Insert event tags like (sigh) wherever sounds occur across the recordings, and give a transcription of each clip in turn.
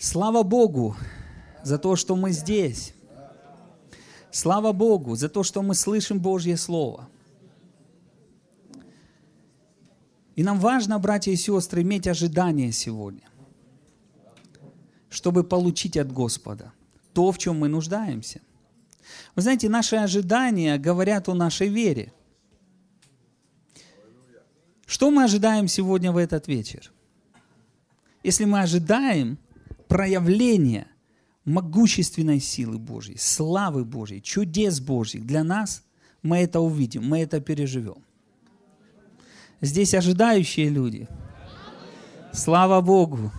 Слава Богу за то, что мы здесь. Слава Богу за то, что мы слышим Божье Слово. И нам важно, братья и сестры, иметь ожидание сегодня, чтобы получить от Господа то, в чем мы нуждаемся. Вы знаете, наши ожидания говорят о нашей вере. Что мы ожидаем сегодня в этот вечер? Если мы ожидаем проявления могущественной силы Божьей, славы Божьей, чудес Божьих для нас, мы это увидим, мы это переживем. Здесь ожидающие люди. Слава Богу!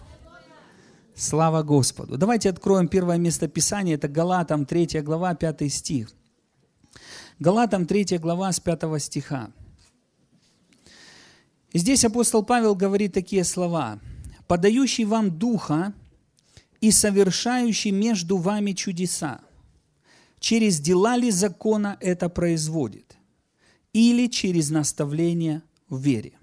Слава Господу! Давайте откроем первое место Писания, это Галатам 3 глава, 5 стих. Галатам 3 глава с 5 стиха. И здесь апостол Павел говорит такие слова. «Подающий вам Духа и совершающий между вами чудеса. Через дела ли закона это производит? Или через наставление в вере?»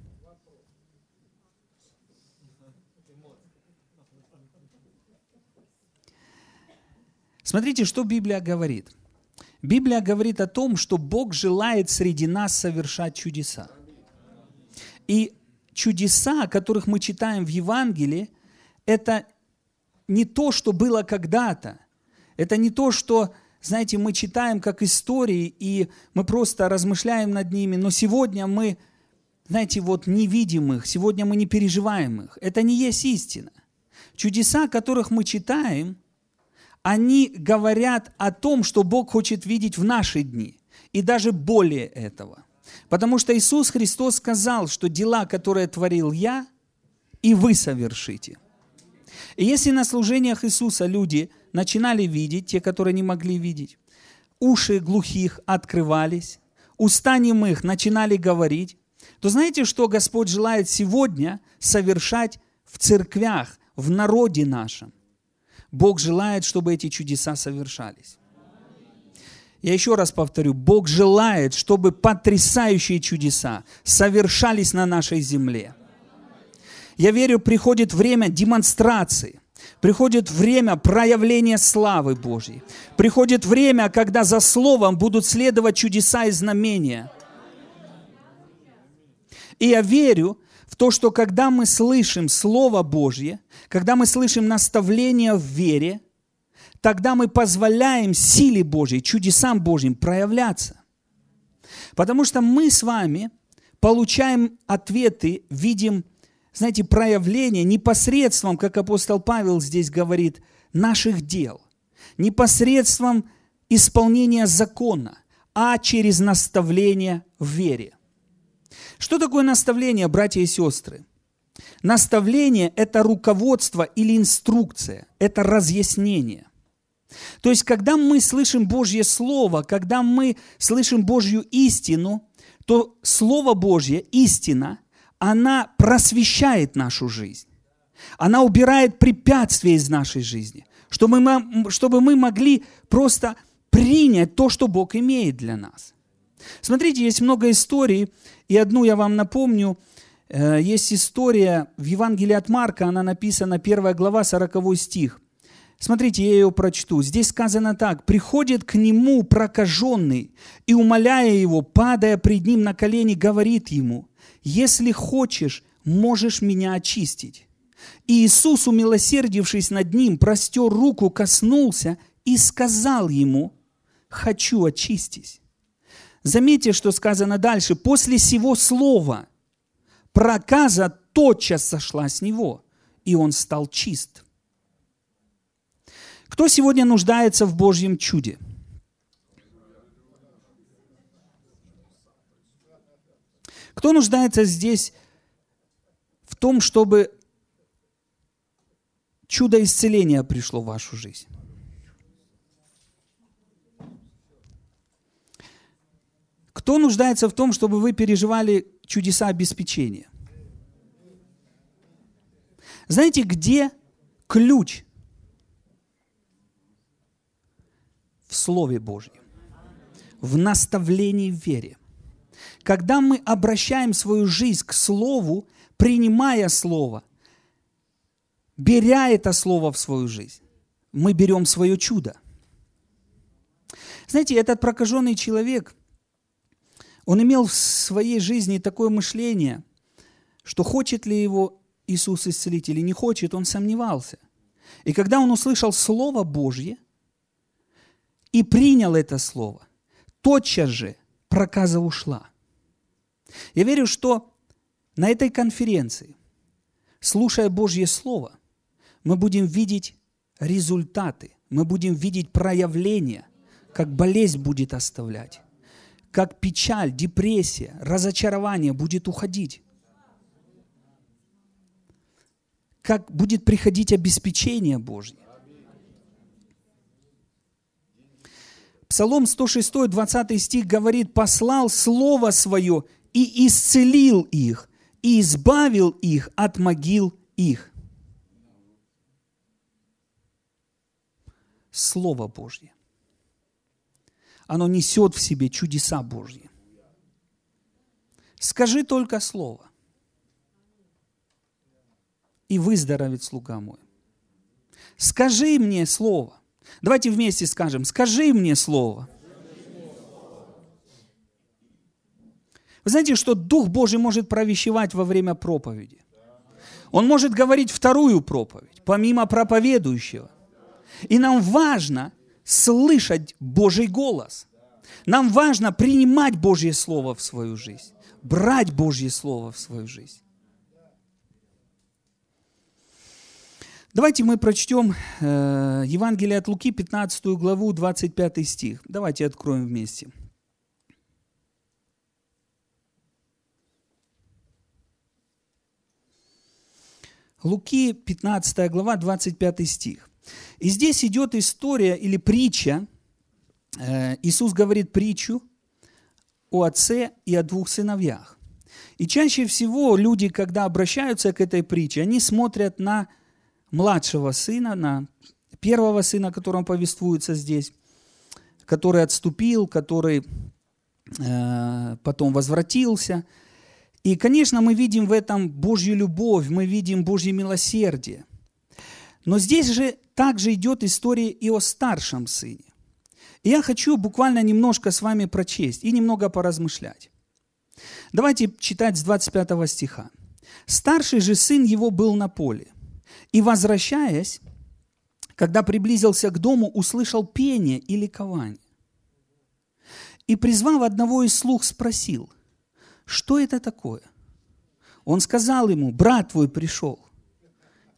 Смотрите, что Библия говорит. Библия говорит о том, что Бог желает среди нас совершать чудеса. И чудеса, о которых мы читаем в Евангелии, это не то, что было когда-то. Это не то, что, знаете, мы читаем как истории, и мы просто размышляем над ними, но сегодня мы, знаете, вот не видим их, сегодня мы не переживаем их. Это не есть истина. Чудеса, которых мы читаем, они говорят о том, что Бог хочет видеть в наши дни, и даже более этого. Потому что Иисус Христос сказал, что дела, которые творил я, и вы совершите. И если на служениях Иисуса люди начинали видеть, те, которые не могли видеть, уши глухих открывались, уста немых начинали говорить, то знаете, что Господь желает сегодня совершать в церквях, в народе нашем? Бог желает, чтобы эти чудеса совершались. Я еще раз повторю, Бог желает, чтобы потрясающие чудеса совершались на нашей земле. Я верю, приходит время демонстрации, приходит время проявления славы Божьей, приходит время, когда за словом будут следовать чудеса и знамения. И я верю в то, что когда мы слышим Слово Божье, когда мы слышим наставление в вере – тогда мы позволяем силе Божьей, чудесам Божьим проявляться. Потому что мы с вами получаем ответы, видим, знаете, проявление непосредством, как апостол Павел здесь говорит, наших дел, непосредством исполнения закона, а через наставление в вере. Что такое наставление, братья и сестры? Наставление – это руководство или инструкция, это разъяснение. То есть, когда мы слышим Божье Слово, когда мы слышим Божью истину, то Слово Божье, истина, она просвещает нашу жизнь. Она убирает препятствия из нашей жизни, чтобы мы, чтобы мы могли просто принять то, что Бог имеет для нас. Смотрите, есть много историй, и одну я вам напомню. Э, есть история в Евангелии от Марка, она написана, 1 глава, 40 стих – Смотрите, я ее прочту. Здесь сказано так. «Приходит к нему прокаженный и, умоляя его, падая пред ним на колени, говорит ему, «Если хочешь, можешь меня очистить». И Иисус, умилосердившись над ним, простер руку, коснулся и сказал ему, «Хочу очистись». Заметьте, что сказано дальше. После сего слова проказа тотчас сошла с него, и он стал чист. Кто сегодня нуждается в Божьем чуде? Кто нуждается здесь в том, чтобы чудо исцеления пришло в вашу жизнь? Кто нуждается в том, чтобы вы переживали чудеса обеспечения? Знаете, где ключ в Слове Божьем, в наставлении в вере. Когда мы обращаем свою жизнь к Слову, принимая Слово, беря это слово в свою жизнь, мы берем свое чудо. Знаете, этот прокаженный человек, он имел в своей жизни такое мышление, что хочет ли его Иисус исцелить или не хочет, он сомневался. И когда он услышал Слово Божье и принял это Слово, тотчас же проказа ушла. Я верю, что на этой конференции, слушая Божье Слово, мы будем видеть результаты, мы будем видеть проявления, как болезнь будет оставлять, как печаль, депрессия, разочарование будет уходить, как будет приходить обеспечение Божье. Псалом 106, 20 стих говорит, «Послал Слово Свое и исцелил их, и избавил их от могил их». Слово Божье. Оно несет в себе чудеса Божьи. Скажи только Слово, и выздоровит слуга мой. Скажи мне Слово. Давайте вместе скажем, скажи мне Слово. Вы знаете, что Дух Божий может провещевать во время проповеди? Он может говорить вторую проповедь, помимо проповедующего. И нам важно слышать Божий голос. Нам важно принимать Божье Слово в свою жизнь, брать Божье Слово в свою жизнь. Давайте мы прочтем э, Евангелие от Луки, 15 главу, 25 стих. Давайте откроем вместе. Луки, 15 глава, 25 стих. И здесь идет история или притча. Э, Иисус говорит притчу о отце и о двух сыновьях. И чаще всего люди, когда обращаются к этой притче, они смотрят на младшего сына, на первого сына, о котором повествуется здесь, который отступил, который э, потом возвратился. И, конечно, мы видим в этом Божью любовь, мы видим Божье милосердие. Но здесь же также идет история и о старшем сыне. И я хочу буквально немножко с вами прочесть и немного поразмышлять. Давайте читать с 25 стиха. «Старший же сын его был на поле, и, возвращаясь, когда приблизился к дому, услышал пение и ликование. И, призвав одного из слуг, спросил, что это такое? Он сказал ему, брат твой пришел,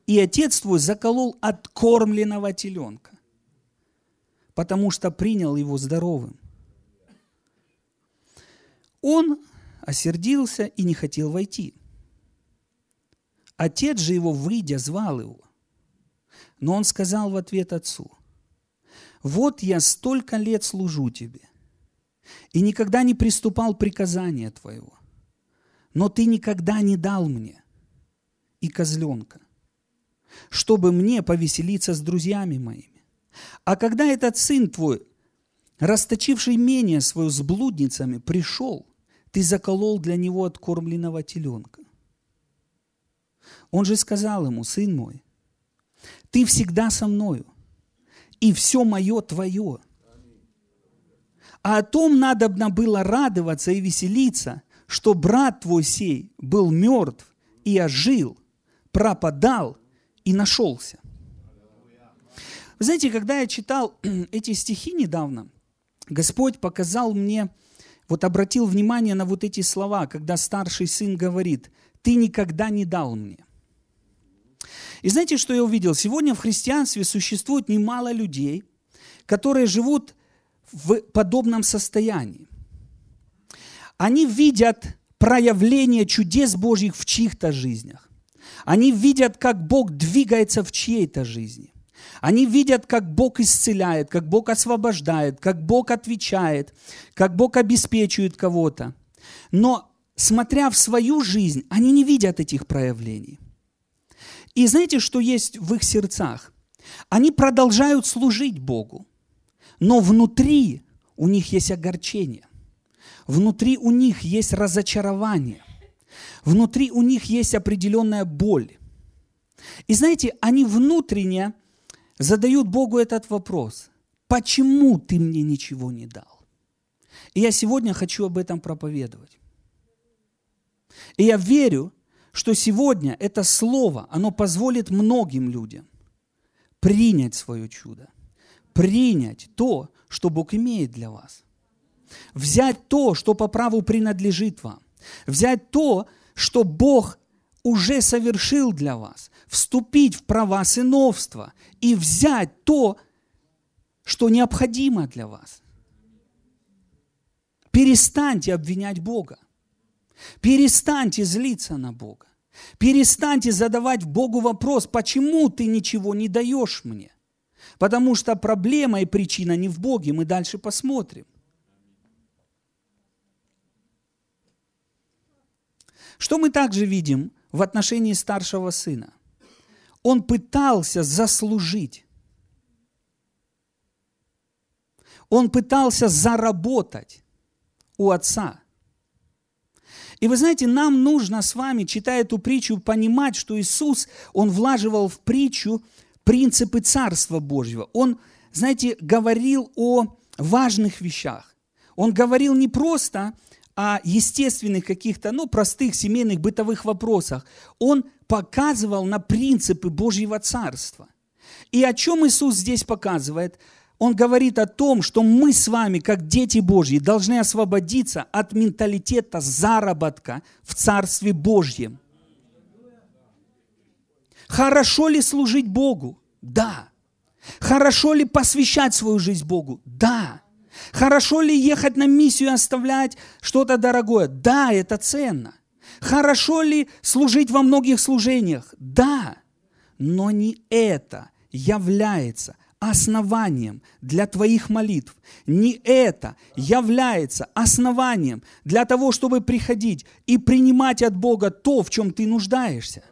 и отец твой заколол откормленного теленка, потому что принял его здоровым. Он осердился и не хотел войти. Отец же его, выйдя, звал его. Но он сказал в ответ отцу, «Вот я столько лет служу тебе, и никогда не приступал приказания твоего, но ты никогда не дал мне и козленка, чтобы мне повеселиться с друзьями моими. А когда этот сын твой, расточивший менее свою с блудницами, пришел, ты заколол для него откормленного теленка. Он же сказал ему, сын мой, ты всегда со мною, и все мое твое. А о том надобно было радоваться и веселиться, что брат твой сей был мертв и ожил, пропадал и нашелся. Вы знаете, когда я читал (clears throat) эти стихи недавно, Господь показал мне, вот обратил внимание на вот эти слова, когда старший сын говорит, ты никогда не дал мне. И знаете, что я увидел? Сегодня в христианстве существует немало людей, которые живут в подобном состоянии. Они видят проявление чудес Божьих в чьих-то жизнях. Они видят, как Бог двигается в чьей-то жизни. Они видят, как Бог исцеляет, как Бог освобождает, как Бог отвечает, как Бог обеспечивает кого-то. Но смотря в свою жизнь, они не видят этих проявлений. И знаете, что есть в их сердцах? Они продолжают служить Богу, но внутри у них есть огорчение, внутри у них есть разочарование, внутри у них есть определенная боль. И знаете, они внутренне задают Богу этот вопрос. Почему ты мне ничего не дал? И я сегодня хочу об этом проповедовать. И я верю, что сегодня это слово, оно позволит многим людям принять свое чудо, принять то, что Бог имеет для вас, взять то, что по праву принадлежит вам, взять то, что Бог уже совершил для вас, вступить в права сыновства и взять то, что необходимо для вас. Перестаньте обвинять Бога. Перестаньте злиться на Бога. Перестаньте задавать Богу вопрос, почему ты ничего не даешь мне? Потому что проблема и причина не в Боге, мы дальше посмотрим. Что мы также видим в отношении старшего сына? Он пытался заслужить. Он пытался заработать у отца. И вы знаете, нам нужно с вами, читая эту притчу, понимать, что Иисус, Он влаживал в притчу принципы Царства Божьего. Он, знаете, говорил о важных вещах. Он говорил не просто о естественных каких-то, ну, простых семейных бытовых вопросах. Он показывал на принципы Божьего Царства. И о чем Иисус здесь показывает – он говорит о том, что мы с вами, как дети Божьи, должны освободиться от менталитета заработка в Царстве Божьем. Хорошо ли служить Богу? Да. Хорошо ли посвящать свою жизнь Богу? Да. Хорошо ли ехать на миссию и оставлять что-то дорогое? Да, это ценно. Хорошо ли служить во многих служениях? Да. Но не это является основанием для твоих молитв. Не это является основанием для того, чтобы приходить и принимать от Бога то, в чем ты нуждаешься.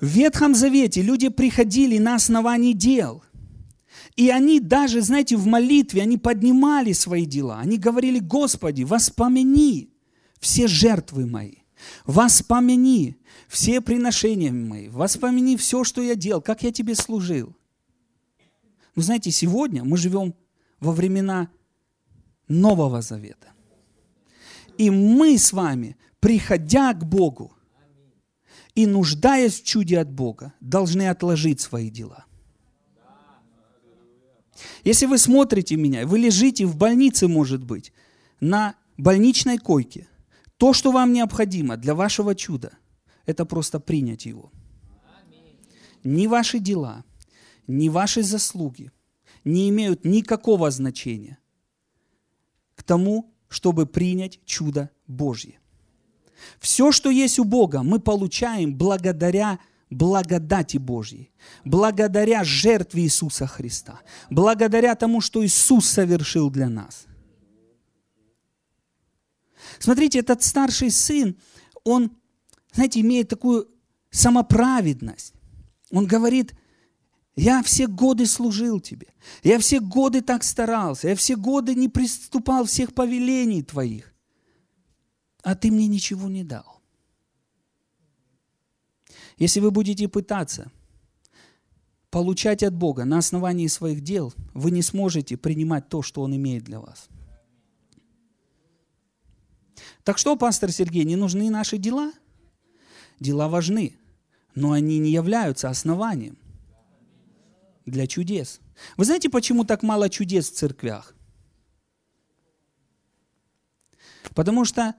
В Ветхом Завете люди приходили на основании дел. И они даже, знаете, в молитве, они поднимали свои дела. Они говорили, Господи, воспомяни все жертвы мои. Воспомяни все приношения мои. Воспомяни все, что я делал, как я тебе служил. Вы знаете, сегодня мы живем во времена Нового Завета. И мы с вами, приходя к Богу и нуждаясь в чуде от Бога, должны отложить свои дела. Если вы смотрите меня, вы лежите в больнице, может быть, на больничной койке, то, что вам необходимо для вашего чуда, это просто принять его. Не ваши дела – ни ваши заслуги не имеют никакого значения к тому, чтобы принять чудо Божье. Все, что есть у Бога, мы получаем благодаря благодати Божьей, благодаря жертве Иисуса Христа, благодаря тому, что Иисус совершил для нас. Смотрите, этот старший сын, он, знаете, имеет такую самоправедность. Он говорит, я все годы служил тебе. Я все годы так старался. Я все годы не приступал всех повелений твоих. А ты мне ничего не дал. Если вы будете пытаться получать от Бога на основании своих дел, вы не сможете принимать то, что Он имеет для вас. Так что, пастор Сергей, не нужны наши дела? Дела важны, но они не являются основанием для чудес. Вы знаете, почему так мало чудес в церквях? Потому что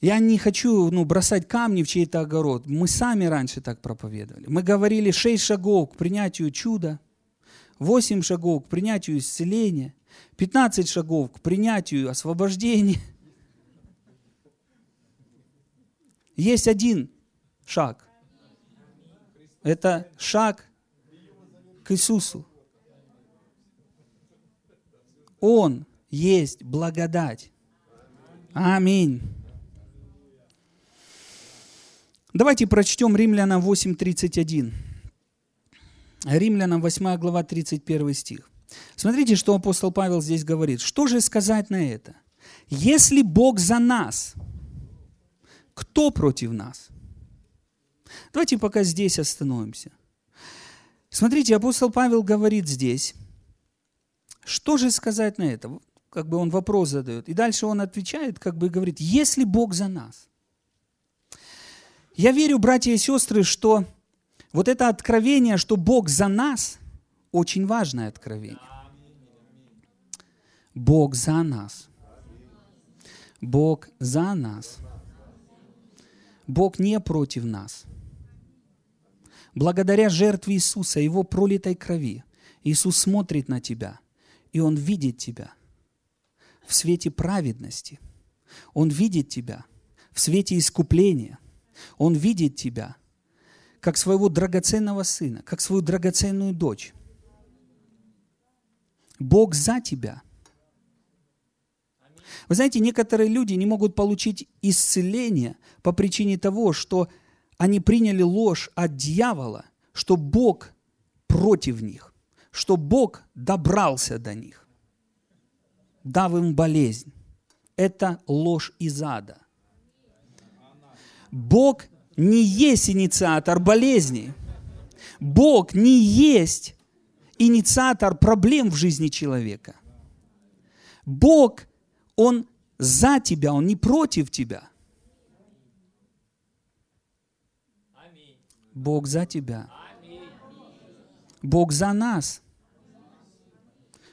я не хочу ну, бросать камни в чей-то огород. Мы сами раньше так проповедовали. Мы говорили шесть шагов к принятию чуда, восемь шагов к принятию исцеления, пятнадцать шагов к принятию освобождения. Есть один шаг. Это шаг к Иисусу. Он есть благодать. Аминь. Давайте прочтем Римлянам 8.31. Римлянам 8 глава 31 стих. Смотрите, что апостол Павел здесь говорит. Что же сказать на это? Если Бог за нас, кто против нас? Давайте пока здесь остановимся. Смотрите, апостол Павел говорит здесь, что же сказать на это? Как бы он вопрос задает. И дальше он отвечает, как бы говорит, если Бог за нас. Я верю, братья и сестры, что вот это откровение, что Бог за нас, очень важное откровение. Бог за нас. Бог за нас. Бог не против нас. Благодаря жертве Иисуса, Его пролитой крови, Иисус смотрит на тебя, и Он видит тебя в свете праведности. Он видит тебя в свете искупления. Он видит тебя как своего драгоценного сына, как свою драгоценную дочь. Бог за тебя. Вы знаете, некоторые люди не могут получить исцеление по причине того, что они приняли ложь от дьявола, что Бог против них, что Бог добрался до них, дав им болезнь. Это ложь из ада. Бог не есть инициатор болезней. Бог не есть инициатор проблем в жизни человека. Бог, Он за тебя, Он не против тебя. Бог за тебя. Бог за нас.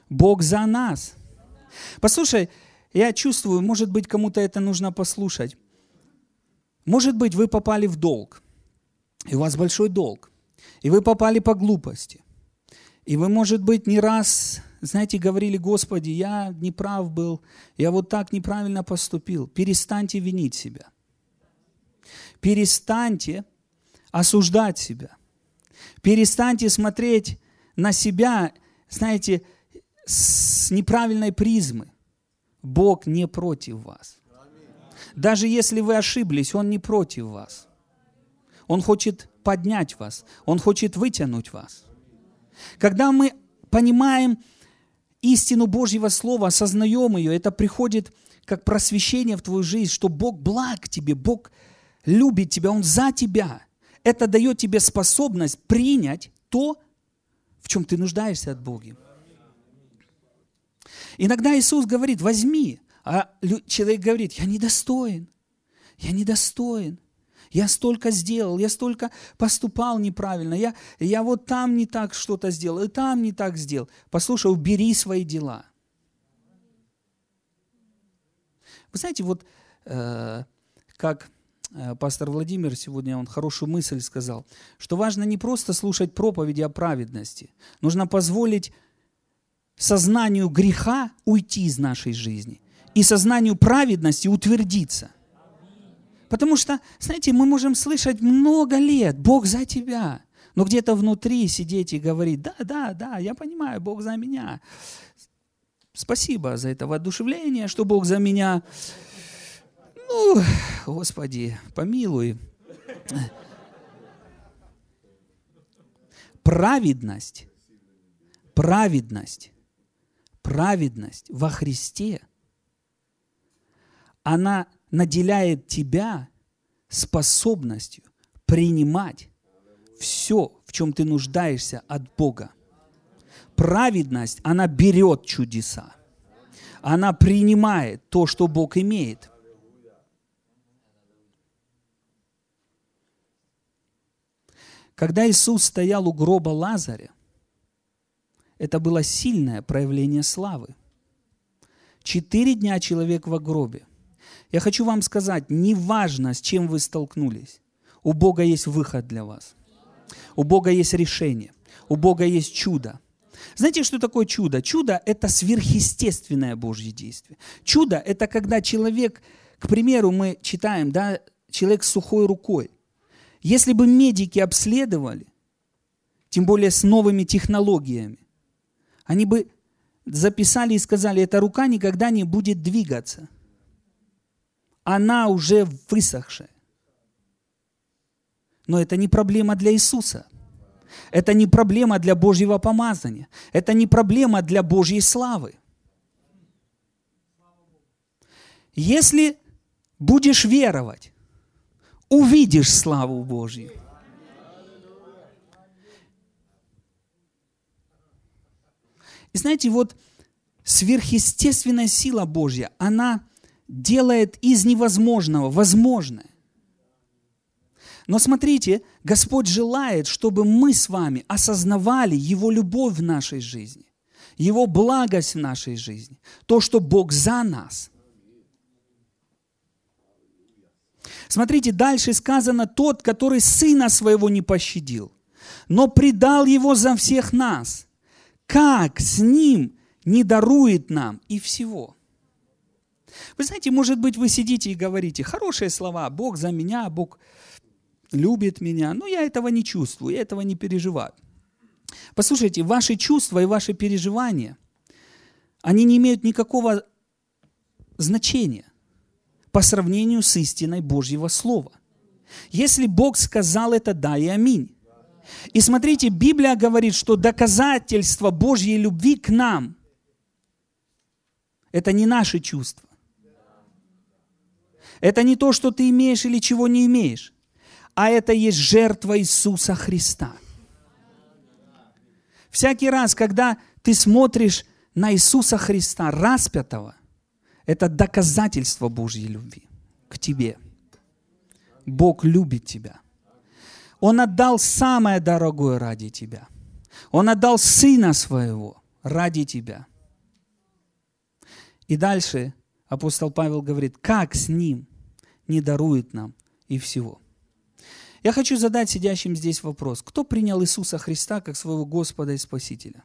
Бог за нас. Послушай, я чувствую, может быть, кому-то это нужно послушать. Может быть, вы попали в долг, и у вас большой долг, и вы попали по глупости. И вы, может быть, не раз, знаете, говорили, Господи, я неправ был, я вот так неправильно поступил. Перестаньте винить себя. Перестаньте осуждать себя. Перестаньте смотреть на себя, знаете, с неправильной призмы. Бог не против вас. Даже если вы ошиблись, Он не против вас. Он хочет поднять вас, Он хочет вытянуть вас. Когда мы понимаем истину Божьего Слова, осознаем ее, это приходит как просвещение в твою жизнь, что Бог благ тебе, Бог любит тебя, Он за тебя. Это дает тебе способность принять то, в чем ты нуждаешься от Бога. Иногда Иисус говорит, возьми, а человек говорит, я недостоин, я недостоин. Я столько сделал, я столько поступал неправильно, я, я вот там не так что-то сделал, и там не так сделал. Послушай, убери свои дела. Вы знаете, вот э, как э, пастор Владимир сегодня, он хорошую мысль сказал, что важно не просто слушать проповеди о праведности, нужно позволить сознанию греха уйти из нашей жизни и сознанию праведности утвердиться. Потому что, знаете, мы можем слышать много лет, Бог за тебя, но где-то внутри сидеть и говорить, да, да, да, я понимаю, Бог за меня. Спасибо за это воодушевление, что Бог за меня. Ну, Господи, помилуй. Праведность, праведность, праведность во Христе, она наделяет тебя способностью принимать все, в чем ты нуждаешься от Бога. Праведность, она берет чудеса. Она принимает то, что Бог имеет. Когда Иисус стоял у гроба Лазаря, это было сильное проявление славы. Четыре дня человек в гробе – я хочу вам сказать, неважно, с чем вы столкнулись, у Бога есть выход для вас. У Бога есть решение. У Бога есть чудо. Знаете, что такое чудо? Чудо – это сверхъестественное Божье действие. Чудо – это когда человек, к примеру, мы читаем, да, человек с сухой рукой. Если бы медики обследовали, тем более с новыми технологиями, они бы записали и сказали, эта рука никогда не будет двигаться она уже высохшая. Но это не проблема для Иисуса. Это не проблема для Божьего помазания. Это не проблема для Божьей славы. Если будешь веровать, увидишь славу Божью. И знаете, вот сверхъестественная сила Божья, она – делает из невозможного возможное. Но смотрите, Господь желает, чтобы мы с вами осознавали Его любовь в нашей жизни, Его благость в нашей жизни, то, что Бог за нас. Смотрите, дальше сказано, тот, который сына своего не пощадил, но предал его за всех нас, как с ним не дарует нам и всего. Вы знаете, может быть, вы сидите и говорите, хорошие слова, Бог за меня, Бог любит меня, но я этого не чувствую, я этого не переживаю. Послушайте, ваши чувства и ваши переживания, они не имеют никакого значения по сравнению с истиной Божьего Слова. Если Бог сказал это да и аминь. И смотрите, Библия говорит, что доказательство Божьей любви к нам – это не наши чувства. Это не то, что ты имеешь или чего не имеешь, а это есть жертва Иисуса Христа. Всякий раз, когда ты смотришь на Иисуса Христа, распятого, это доказательство Божьей любви к тебе. Бог любит тебя. Он отдал самое дорогое ради тебя. Он отдал Сына Своего ради тебя. И дальше апостол Павел говорит, как с Ним не дарует нам и всего. Я хочу задать сидящим здесь вопрос. Кто принял Иисуса Христа как своего Господа и Спасителя?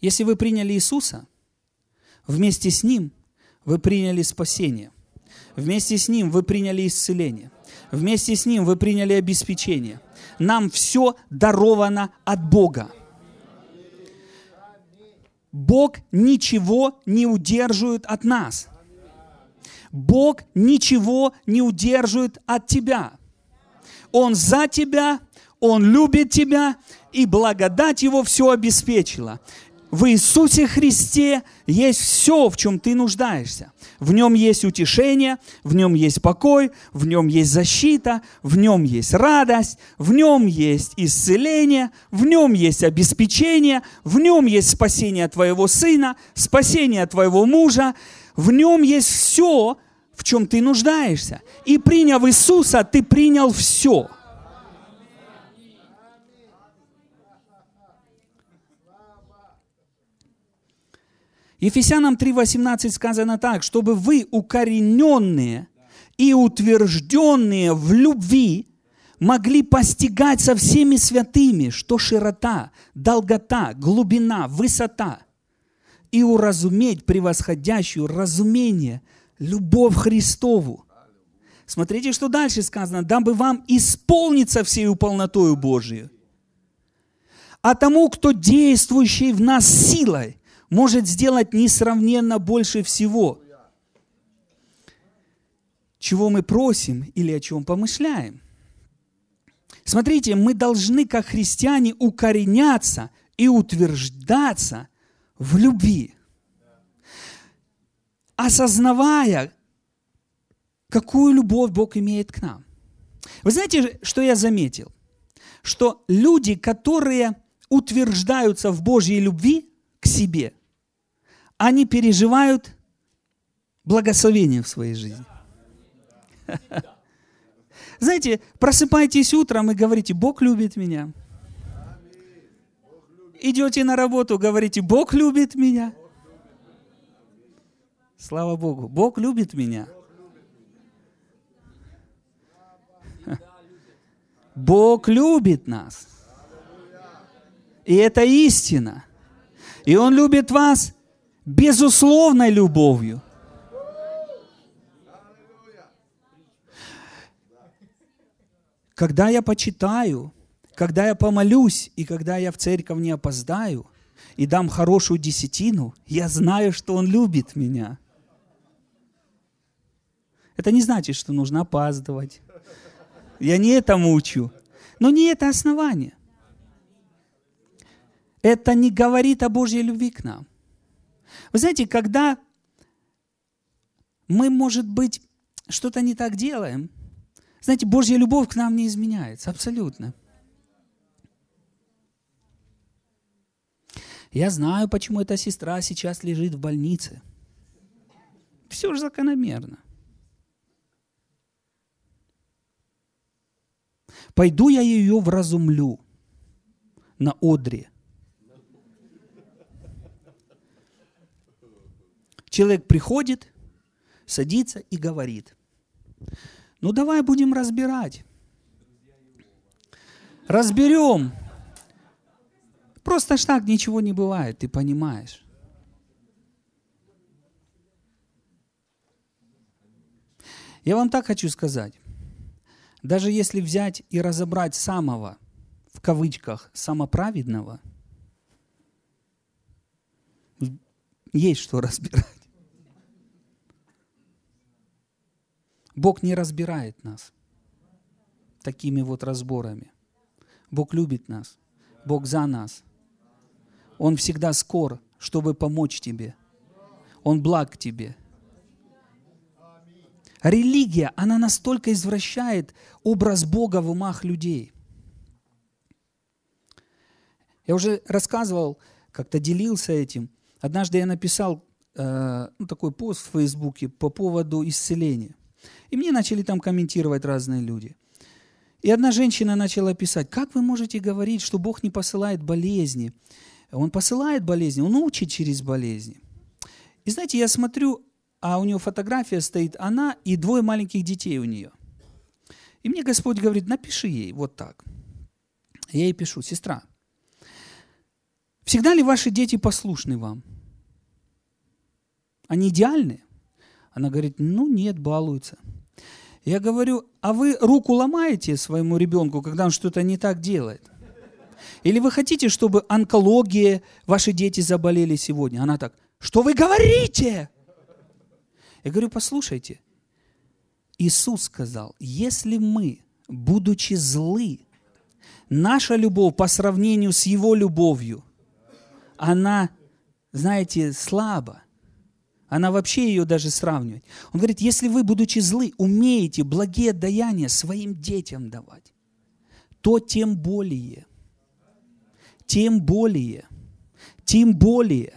Если вы приняли Иисуса, вместе с Ним вы приняли спасение. Вместе с Ним вы приняли исцеление. Вместе с Ним вы приняли обеспечение. Нам все даровано от Бога. Бог ничего не удерживает от нас. Бог ничего не удерживает от тебя. Он за тебя, Он любит тебя, и благодать Его все обеспечила. В Иисусе Христе есть все, в чем ты нуждаешься. В нем есть утешение, в нем есть покой, в нем есть защита, в нем есть радость, в нем есть исцеление, в нем есть обеспечение, в нем есть спасение твоего сына, спасение твоего мужа, в нем есть все, в чем ты нуждаешься. И приняв Иисуса, ты принял все – Ефесянам 3.18 сказано так, чтобы вы укорененные и утвержденные в любви могли постигать со всеми святыми, что широта, долгота, глубина, высота, и уразуметь превосходящую разумение, любовь Христову. Смотрите, что дальше сказано. Дабы вам исполниться всею полнотою Божию. А тому, кто действующий в нас силой, может сделать несравненно больше всего, чего мы просим или о чем помышляем. Смотрите, мы должны, как христиане, укореняться и утверждаться в любви, осознавая, какую любовь Бог имеет к нам. Вы знаете, что я заметил? Что люди, которые утверждаются в Божьей любви к себе – они переживают благословение в своей жизни. (laughs) Знаете, просыпайтесь утром и говорите, Бог любит меня. Идете на работу, говорите, Бог любит меня. Слава Богу, Бог любит меня. (laughs) Бог любит нас. И это истина. И Он любит вас безусловной любовью. Когда я почитаю, когда я помолюсь, и когда я в церковь не опоздаю, и дам хорошую десятину, я знаю, что Он любит меня. Это не значит, что нужно опаздывать. Я не этому учу. Но не это основание. Это не говорит о Божьей любви к нам. Вы знаете, когда мы, может быть, что-то не так делаем, знаете, Божья любовь к нам не изменяется, абсолютно. Я знаю, почему эта сестра сейчас лежит в больнице. Все же закономерно. Пойду я ее вразумлю на одре. Человек приходит, садится и говорит, ну давай будем разбирать. Разберем. Просто ж так ничего не бывает, ты понимаешь. Я вам так хочу сказать. Даже если взять и разобрать самого, в кавычках, самоправедного, есть что разбирать. Бог не разбирает нас такими вот разборами. Бог любит нас. Бог за нас. Он всегда скор, чтобы помочь тебе. Он благ тебе. Религия, она настолько извращает образ Бога в умах людей. Я уже рассказывал, как-то делился этим. Однажды я написал э, ну, такой пост в Фейсбуке по поводу исцеления. И мне начали там комментировать разные люди. И одна женщина начала писать, как вы можете говорить, что Бог не посылает болезни? Он посылает болезни, Он учит через болезни. И знаете, я смотрю, а у нее фотография стоит, она и двое маленьких детей у нее. И мне Господь говорит, напиши ей вот так. Я ей пишу, сестра, всегда ли ваши дети послушны вам? Они идеальны? Она говорит, ну нет, балуются. Я говорю, а вы руку ломаете своему ребенку, когда он что-то не так делает? Или вы хотите, чтобы онкология, ваши дети заболели сегодня? Она так, что вы говорите? Я говорю, послушайте, Иисус сказал, если мы, будучи злы, наша любовь по сравнению с Его любовью, она, знаете, слаба, она вообще ее даже сравнивает. Он говорит, если вы, будучи злы, умеете благие даяния своим детям давать, то тем более, тем более, тем более,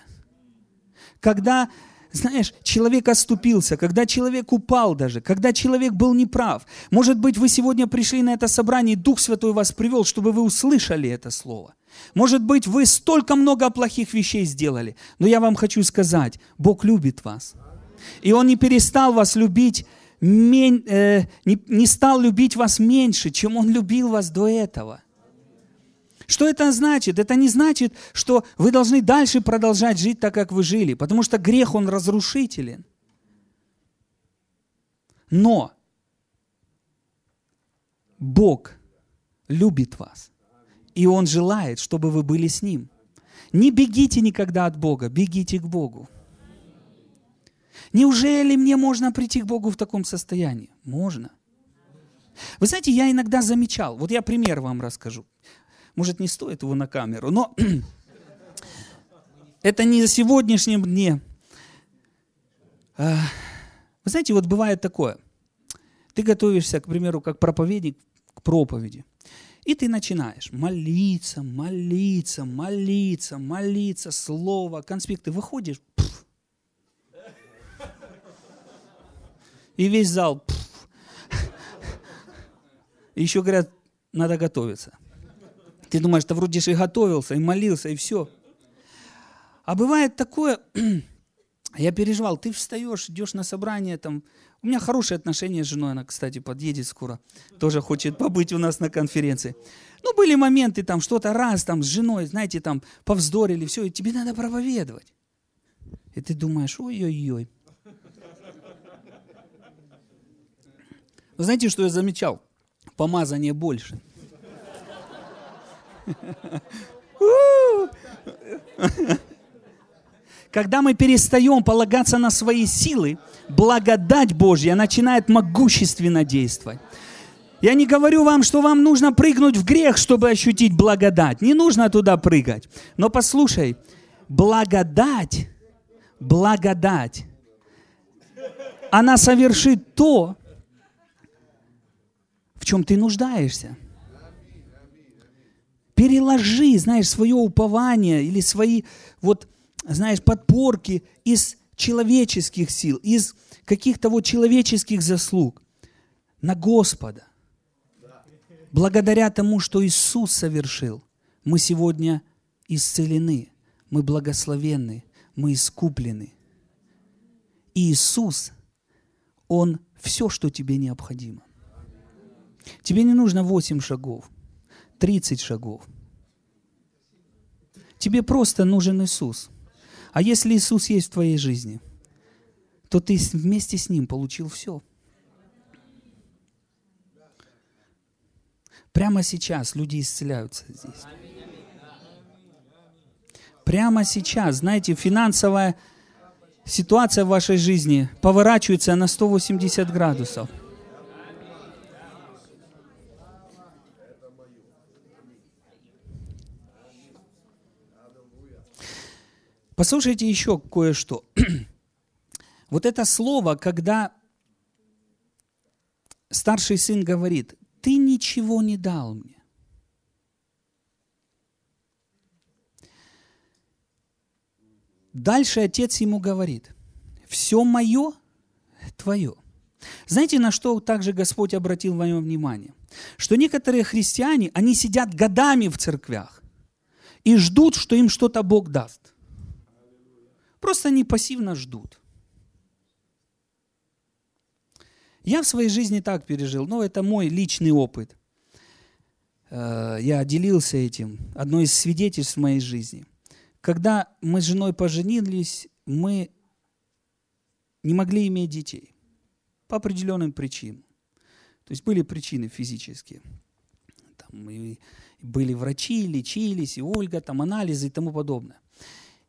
когда знаешь, человек оступился, когда человек упал даже, когда человек был неправ. Может быть, вы сегодня пришли на это собрание, и Дух Святой вас привел, чтобы вы услышали это слово. Может быть, вы столько много плохих вещей сделали, но я вам хочу сказать, Бог любит вас. И Он не перестал вас любить, э, не стал любить вас меньше, чем Он любил вас до этого. Что это значит? Это не значит, что вы должны дальше продолжать жить так, как вы жили, потому что грех, он разрушителен. Но Бог любит вас. И Он желает, чтобы вы были с Ним. Не бегите никогда от Бога, бегите к Богу. Неужели мне можно прийти к Богу в таком состоянии? Можно. Вы знаете, я иногда замечал, вот я пример вам расскажу. Может, не стоит его на камеру, но (clears throat) это не за сегодняшнем дне. Вы знаете, вот бывает такое. Ты готовишься, к примеру, как проповедник к проповеди. И ты начинаешь молиться, молиться, молиться, молиться, слово, конспекты. Выходишь, пфф, и весь зал. Пфф. И еще говорят, надо готовиться. Ты думаешь, ты вроде же и готовился, и молился, и все. А бывает такое, (clears throat) я переживал, ты встаешь, идешь на собрание, там, у меня хорошие отношения с женой, она, кстати, подъедет скоро, тоже хочет побыть у нас на конференции. Ну, были моменты, там, что-то раз, там, с женой, знаете, там, повздорили, все, и тебе надо проповедовать. И ты думаешь, ой-ой-ой. Вы знаете, что я замечал? Помазание больше. (laughs) Когда мы перестаем полагаться на свои силы, благодать Божья начинает могущественно действовать. Я не говорю вам, что вам нужно прыгнуть в грех, чтобы ощутить благодать. Не нужно туда прыгать. Но послушай, благодать, благодать, она совершит то, в чем ты нуждаешься. переложи, знаешь, свое упование или свои, вот, знаешь, подпорки из человеческих сил, из каких-то вот человеческих заслуг на Господа. Благодаря тому, что Иисус совершил, мы сегодня исцелены, мы благословенны, мы искуплены. И Иисус, Он все, что тебе необходимо. Тебе не нужно 8 шагов, 30 шагов. Тебе просто нужен Иисус. А если Иисус есть в твоей жизни, то ты вместе с Ним получил все. Прямо сейчас люди исцеляются здесь. Прямо сейчас, знаете, финансовая ситуация в вашей жизни поворачивается на 180 градусов. Послушайте еще кое-что. (clears throat) вот это слово, когда старший сын говорит, ты ничего не дал мне. Дальше отец ему говорит, все мое твое. Знаете, на что также Господь обратил мое внимание? Что некоторые христиане, они сидят годами в церквях и ждут, что им что-то Бог даст. Просто они пассивно ждут. Я в своей жизни так пережил, но это мой личный опыт. Э, я делился этим, одно из свидетельств моей жизни. Когда мы с женой поженились, мы не могли иметь детей по определенным причинам. То есть были причины физические. Там и были врачи, лечились, и Ольга, там анализы и тому подобное.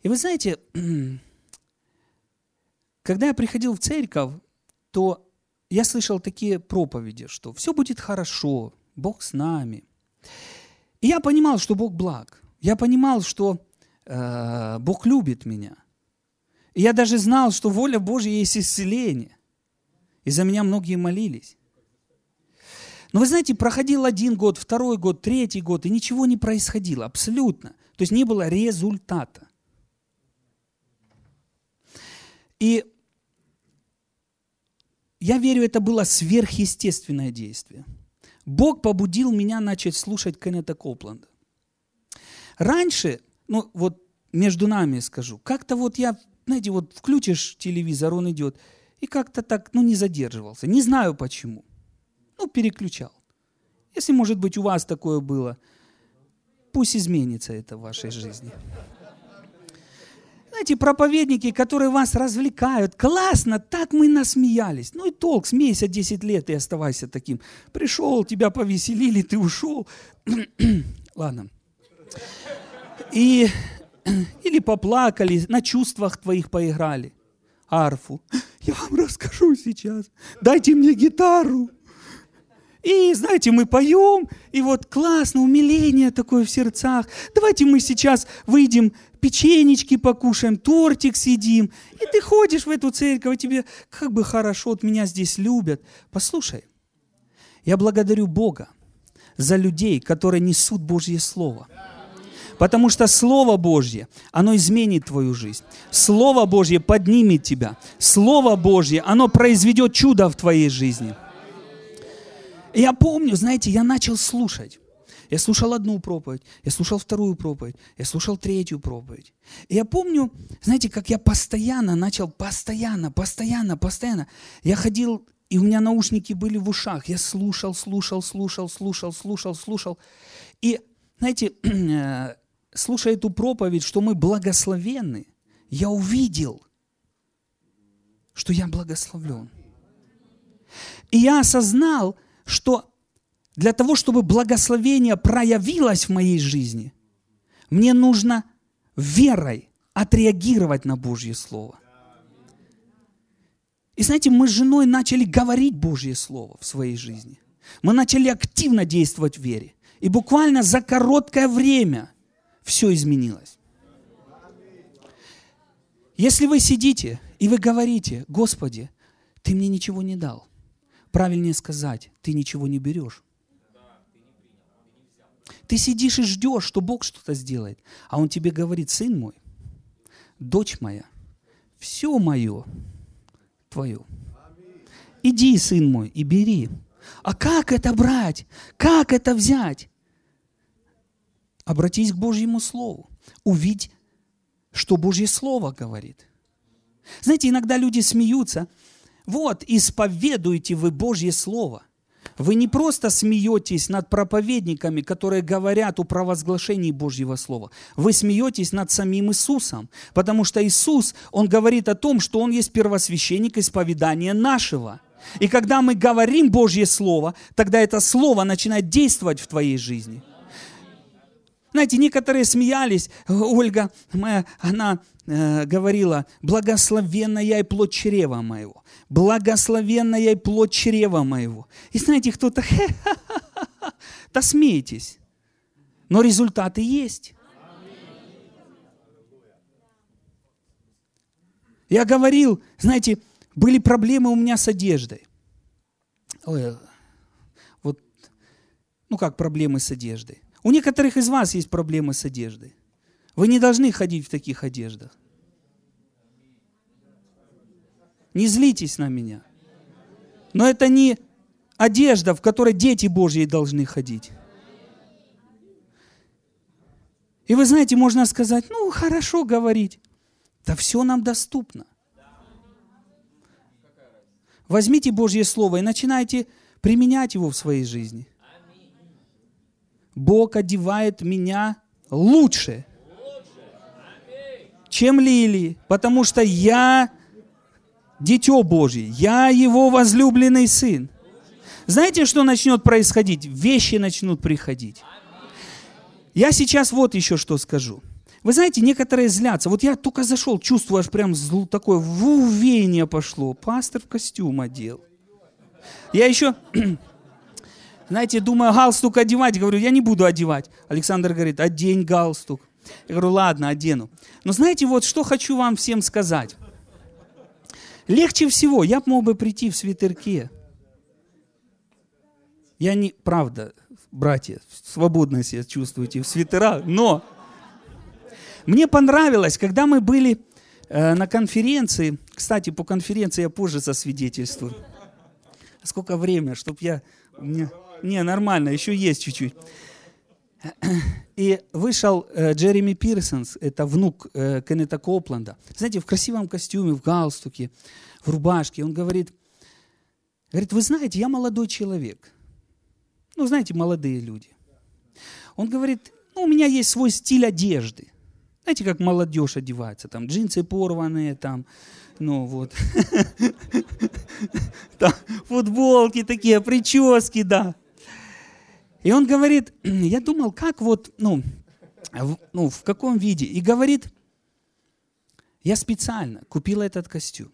И вы знаете, (clears throat) когда я приходил в церковь, то я слышал такие проповеди, что все будет хорошо, Бог с нами. И я понимал, что Бог благ. Я понимал, что э, Бог любит меня. И я даже знал, что воля Божья есть исцеление. И за меня многие молились. Но вы знаете, проходил один год, второй год, третий год, и ничего не происходило, абсолютно. То есть не было результата. И я верю, это было сверхъестественное действие. Бог побудил меня начать слушать Кеннета Копланда. Раньше, ну вот между нами скажу, как-то вот я, знаете, вот включишь телевизор, он идет, и как-то так, ну не задерживался. Не знаю почему. Ну, переключал. Если, может быть, у вас такое было, пусть изменится это в вашей жизни. Знаете, проповедники, которые вас развлекают, классно, так мы насмеялись. Ну и толк, смейся 10 лет и оставайся таким. Пришел, тебя повеселили, ты ушел. (clears throat) Ладно. И, (clears throat) или поплакали, на чувствах твоих поиграли. Арфу. Я вам расскажу сейчас. Дайте мне гитару. И, знаете, мы поем, и вот классно, умиление такое в сердцах. Давайте мы сейчас выйдем, печенечки покушаем, тортик съедим. И ты ходишь в эту церковь, и тебе как бы хорошо, вот меня здесь любят. Послушай, я благодарю Бога за людей, которые несут Божье Слово. Потому что Слово Божье, оно изменит твою жизнь. Слово Божье поднимет тебя. Слово Божье, оно произведет чудо в твоей жизни. Я помню, знаете, я начал слушать. Я слушал одну проповедь, я слушал вторую проповедь, я слушал третью проповедь. И я помню, знаете, как я постоянно начал, постоянно, постоянно, постоянно. Я ходил, и у меня наушники были в ушах. Я слушал, слушал, слушал, слушал, слушал, слушал. И, знаете, (clears throat) слушая эту проповедь, что мы благословенны, я увидел, что я благословлен. И я осознал, что для того, чтобы благословение проявилось в моей жизни, мне нужно верой отреагировать на Божье Слово. И знаете, мы с женой начали говорить Божье Слово в своей жизни. Мы начали активно действовать в вере. И буквально за короткое время все изменилось. Если вы сидите и вы говорите, Господи, Ты мне ничего не дал – Правильнее сказать, ты ничего не берешь. Ты сидишь и ждешь, что Бог что-то сделает. А Он тебе говорит, сын мой, дочь моя, все мое твое. Иди, сын мой, и бери. А как это брать? Как это взять? Обратись к Божьему Слову. Увидь, что Божье Слово говорит. Знаете, иногда люди смеются. Вот, исповедуете вы Божье Слово. Вы не просто смеетесь над проповедниками, которые говорят о провозглашении Божьего Слова. Вы смеетесь над самим Иисусом, потому что Иисус, Он говорит о том, что Он есть первосвященник исповедания нашего. И когда мы говорим Божье Слово, тогда это Слово начинает действовать в твоей жизни. Знаете, некоторые смеялись. Ольга, моя, она э, говорила, благословенная и плоть чрева моего благословенная и плоть чрева моего. И знаете, кто-то, (laughs) да смейтесь. Но результаты есть. Я говорил, знаете, были проблемы у меня с одеждой. Ой, вот, ну как проблемы с одеждой? У некоторых из вас есть проблемы с одеждой. Вы не должны ходить в таких одеждах. Не злитесь на меня. Но это не одежда, в которой дети Божьи должны ходить. И вы знаете, можно сказать, ну, хорошо говорить. Да все нам доступно. Возьмите Божье Слово и начинайте применять его в своей жизни. Бог одевает меня лучше, чем лилии, потому что я Дитё Божье, я его возлюбленный сын. Знаете, что начнет происходить? Вещи начнут приходить. Я сейчас вот еще что скажу. Вы знаете, некоторые злятся. Вот я только зашел, чувствую, аж прям зл, такое вувение пошло. Пастор в костюм одел. Я еще, (clears throat) знаете, думаю, галстук одевать. Говорю, я не буду одевать. Александр говорит, одень галстук. Я говорю, ладно, одену. Но знаете, вот что хочу вам всем сказать. Легче всего, я мог бы прийти в свитерке. Я не, правда, братья, свободно себя чувствуете в свитерах, но мне понравилось, когда мы были э, на конференции, кстати, по конференции я позже засвидетельствую. Сколько время, чтобы я... Не, не, нормально, еще есть чуть-чуть. И вышел э, Джереми Пирсонс, это внук э, Кеннета Копланда. Знаете, в красивом костюме, в галстуке, в рубашке. Он говорит, говорит, вы знаете, я молодой человек. Ну, знаете, молодые люди. Он говорит, ну, у меня есть свой стиль одежды. Знаете, как молодежь одевается, там джинсы порванные, там, ну вот, (laughs) футболки такие, прически, да. И он говорит, я думал, как вот, ну, в, ну, в каком виде. И говорит, я специально купил этот костюм.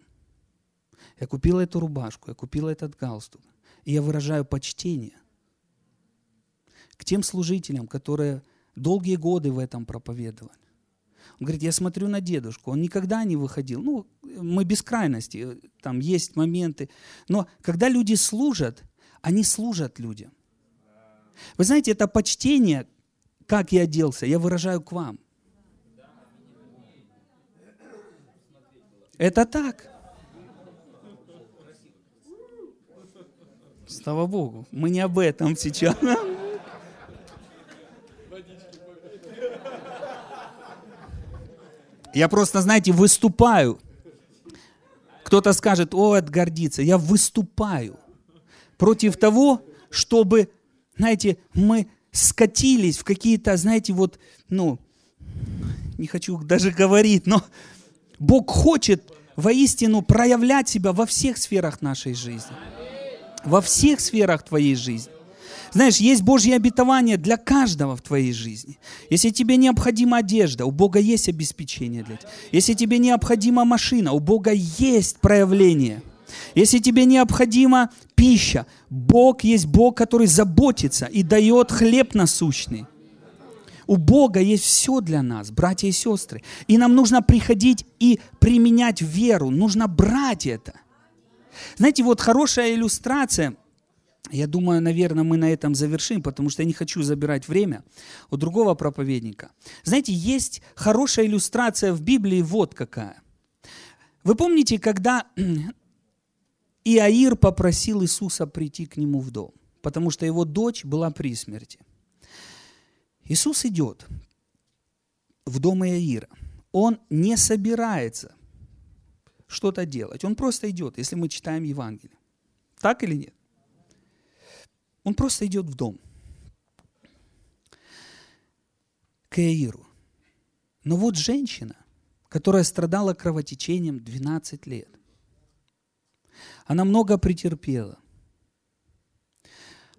Я купил эту рубашку, я купил этот галстук. И я выражаю почтение к тем служителям, которые долгие годы в этом проповедовали. Он говорит, я смотрю на дедушку, он никогда не выходил. Ну, мы без крайности, там есть моменты. Но когда люди служат, они служат людям. Вы знаете, это почтение, как я оделся, я выражаю к вам. Это так. Слава Богу, мы не об этом сейчас. Я просто, знаете, выступаю. Кто-то скажет, о, это гордится. Я выступаю против того, чтобы знаете, мы скатились в какие-то, знаете, вот, ну, не хочу даже говорить, но Бог хочет воистину проявлять себя во всех сферах нашей жизни. Во всех сферах твоей жизни. Знаешь, есть Божье обетование для каждого в твоей жизни. Если тебе необходима одежда, у Бога есть обеспечение для тебя. Если тебе необходима машина, у Бога есть проявление – если тебе необходима пища, Бог есть Бог, который заботится и дает хлеб насущный. У Бога есть все для нас, братья и сестры. И нам нужно приходить и применять веру, нужно брать это. Знаете, вот хорошая иллюстрация, Я думаю, наверное, мы на этом завершим, потому что я не хочу забирать время у другого проповедника. Знаете, есть хорошая иллюстрация в Библии, вот какая. Вы помните, когда Иаир попросил Иисуса прийти к нему в дом, потому что его дочь была при смерти. Иисус идет в дом Иаира. Он не собирается что-то делать. Он просто идет, если мы читаем Евангелие. Так или нет? Он просто идет в дом. К Иаиру. Но вот женщина, которая страдала кровотечением 12 лет, она много претерпела.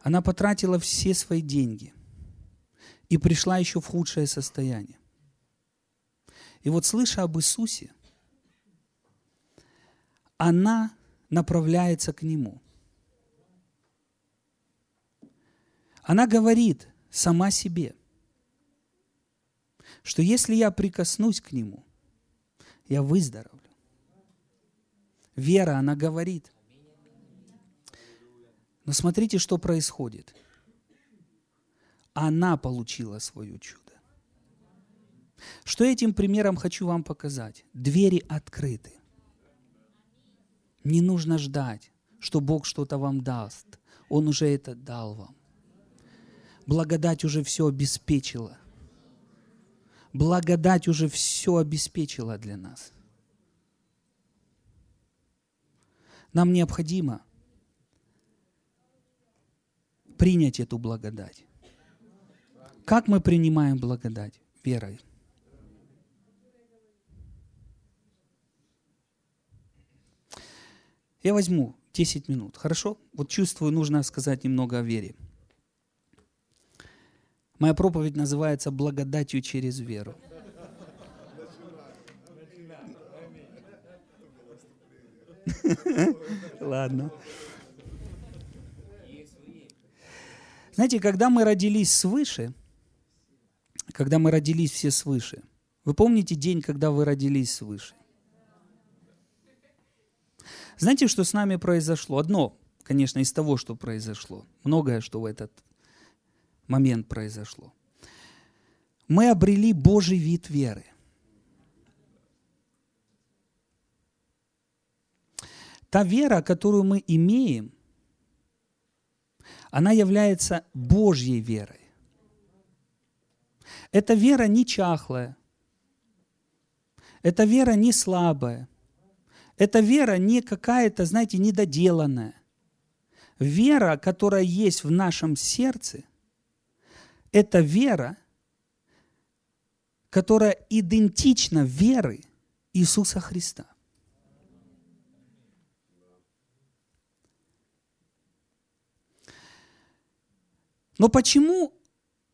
Она потратила все свои деньги и пришла еще в худшее состояние. И вот слыша об Иисусе, она направляется к Нему. Она говорит сама себе, что если я прикоснусь к Нему, я выздоровлю. Вера, она говорит. Но смотрите, что происходит. Она получила свое чудо. Что этим примером хочу вам показать? Двери открыты. Не нужно ждать, что Бог что-то вам даст. Он уже это дал вам. Благодать уже все обеспечила. Благодать уже все обеспечила для нас. Нам необходимо принять эту благодать. Как мы принимаем благодать? Верой. Я возьму 10 минут, хорошо? Вот чувствую, нужно сказать немного о вере. Моя проповедь называется «Благодатью через веру». (laughs) Ладно. Знаете, когда мы родились свыше, когда мы родились все свыше, вы помните день, когда вы родились свыше? Знаете, что с нами произошло? Одно, конечно, из того, что произошло. Многое, что в этот момент произошло. Мы обрели Божий вид веры. Та вера, которую мы имеем, она является Божьей верой. Эта вера не чахлая, эта вера не слабая, эта вера не какая-то, знаете, недоделанная. Вера, которая есть в нашем сердце, это вера, которая идентична веры Иисуса Христа. Но почему,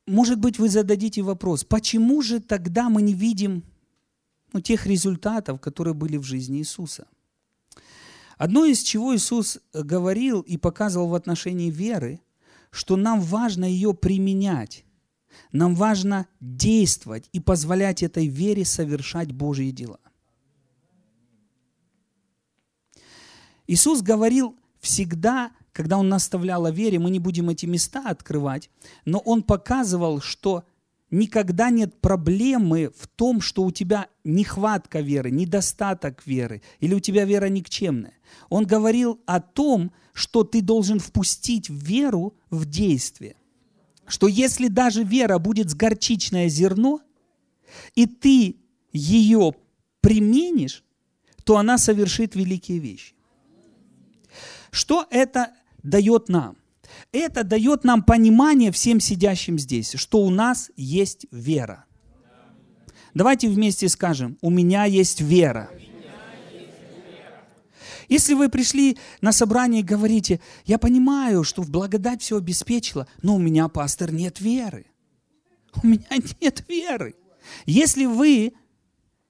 может быть, вы зададите вопрос, почему же тогда мы не видим ну, тех результатов, которые были в жизни Иисуса. Одно из чего Иисус говорил и показывал в отношении веры, что нам важно ее применять, нам важно действовать и позволять этой вере совершать Божьи дела. Иисус говорил всегда, когда Он наставлял о вере, мы не будем эти места открывать, но Он показывал, что никогда нет проблемы в том, что у тебя нехватка веры, недостаток веры, или у тебя вера никчемная. Он говорил о том, что ты должен впустить веру в действие. Что если даже вера будет с горчичное зерно, и ты ее применишь, то она совершит великие вещи. Что это дает нам? Это дает нам понимание всем сидящим здесь, что у нас есть вера. Давайте вместе скажем, у меня есть вера. Если вы пришли на собрание и говорите, я понимаю, что в благодать все обеспечила, но у меня, пастор, нет веры. У меня нет веры. Если вы,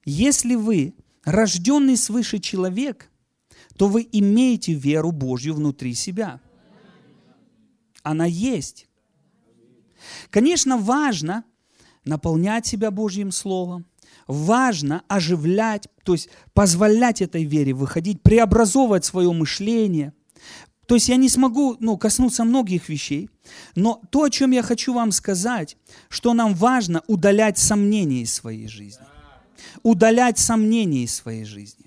если вы рожденный свыше человек, то вы имеете веру Божью внутри себя – она есть. Конечно, важно наполнять себя Божьим Словом, важно оживлять, то есть позволять этой вере выходить, преобразовывать свое мышление. То есть я не смогу ну, коснуться многих вещей, но то, о чем я хочу вам сказать, что нам важно удалять сомнения из своей жизни. Удалять сомнения из своей жизни.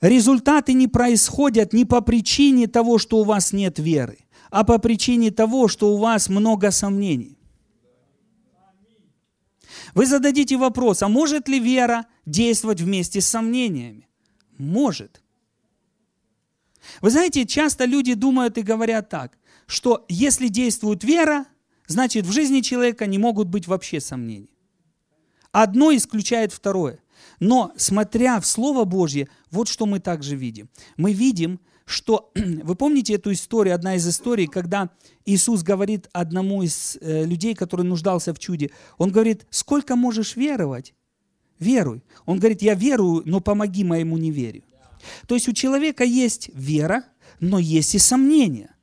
Результаты не происходят не по причине того, что у вас нет веры, а по причине того, что у вас много сомнений. Вы зададите вопрос, а может ли вера действовать вместе с сомнениями? Может. Вы знаете, часто люди думают и говорят так, что если действует вера, значит в жизни человека не могут быть вообще сомнений. Одно исключает второе. Но смотря в Слово Божье, вот что мы также видим. Мы видим, что, (clears throat) вы помните эту историю, одна из историй, когда Иисус говорит одному из э, людей, который нуждался в чуде, он говорит, сколько можешь веровать? Веруй. Он говорит, я верую, но помоги моему неверию. То есть у человека есть вера, но есть и сомнения.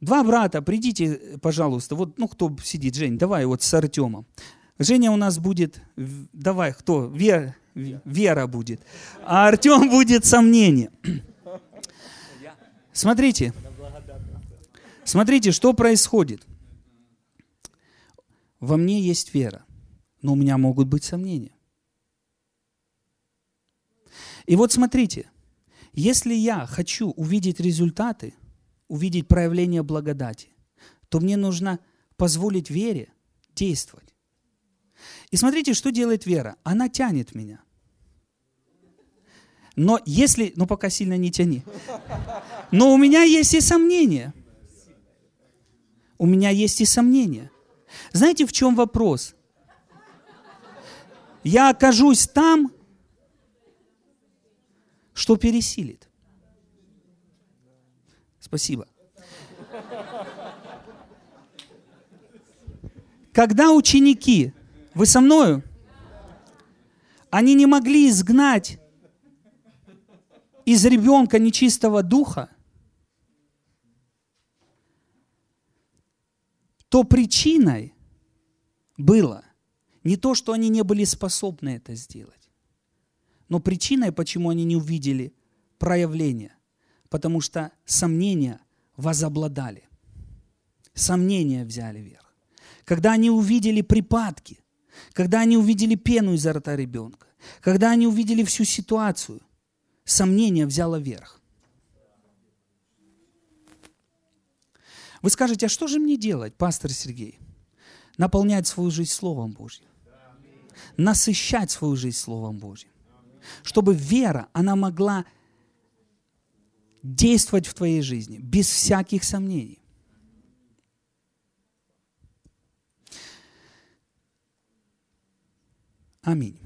Два брата, придите, пожалуйста, вот, ну, кто сидит, Жень, давай вот с Артемом. Женя у нас будет, давай, кто? Вера, вера будет. А Артем будет сомнение. Смотрите, смотрите, что происходит. Во мне есть вера, но у меня могут быть сомнения. И вот смотрите, если я хочу увидеть результаты, увидеть проявление благодати, то мне нужно позволить вере действовать. И смотрите, что делает вера. Она тянет меня. Но если, ну пока сильно не тяни. Но у меня есть и сомнения. У меня есть и сомнения. Знаете, в чем вопрос? Я окажусь там, что пересилит. Спасибо. Когда ученики вы со мною? Они не могли изгнать из ребенка нечистого духа, то причиной было не то, что они не были способны это сделать, но причиной, почему они не увидели проявления, потому что сомнения возобладали, сомнения взяли верх. Когда они увидели припадки, когда они увидели пену изо рта ребенка, когда они увидели всю ситуацию, сомнение взяло верх. Вы скажете, а что же мне делать, пастор Сергей? Наполнять свою жизнь Словом Божьим. Насыщать свою жизнь Словом Божьим. Чтобы вера, она могла действовать в твоей жизни без всяких сомнений. Аминь.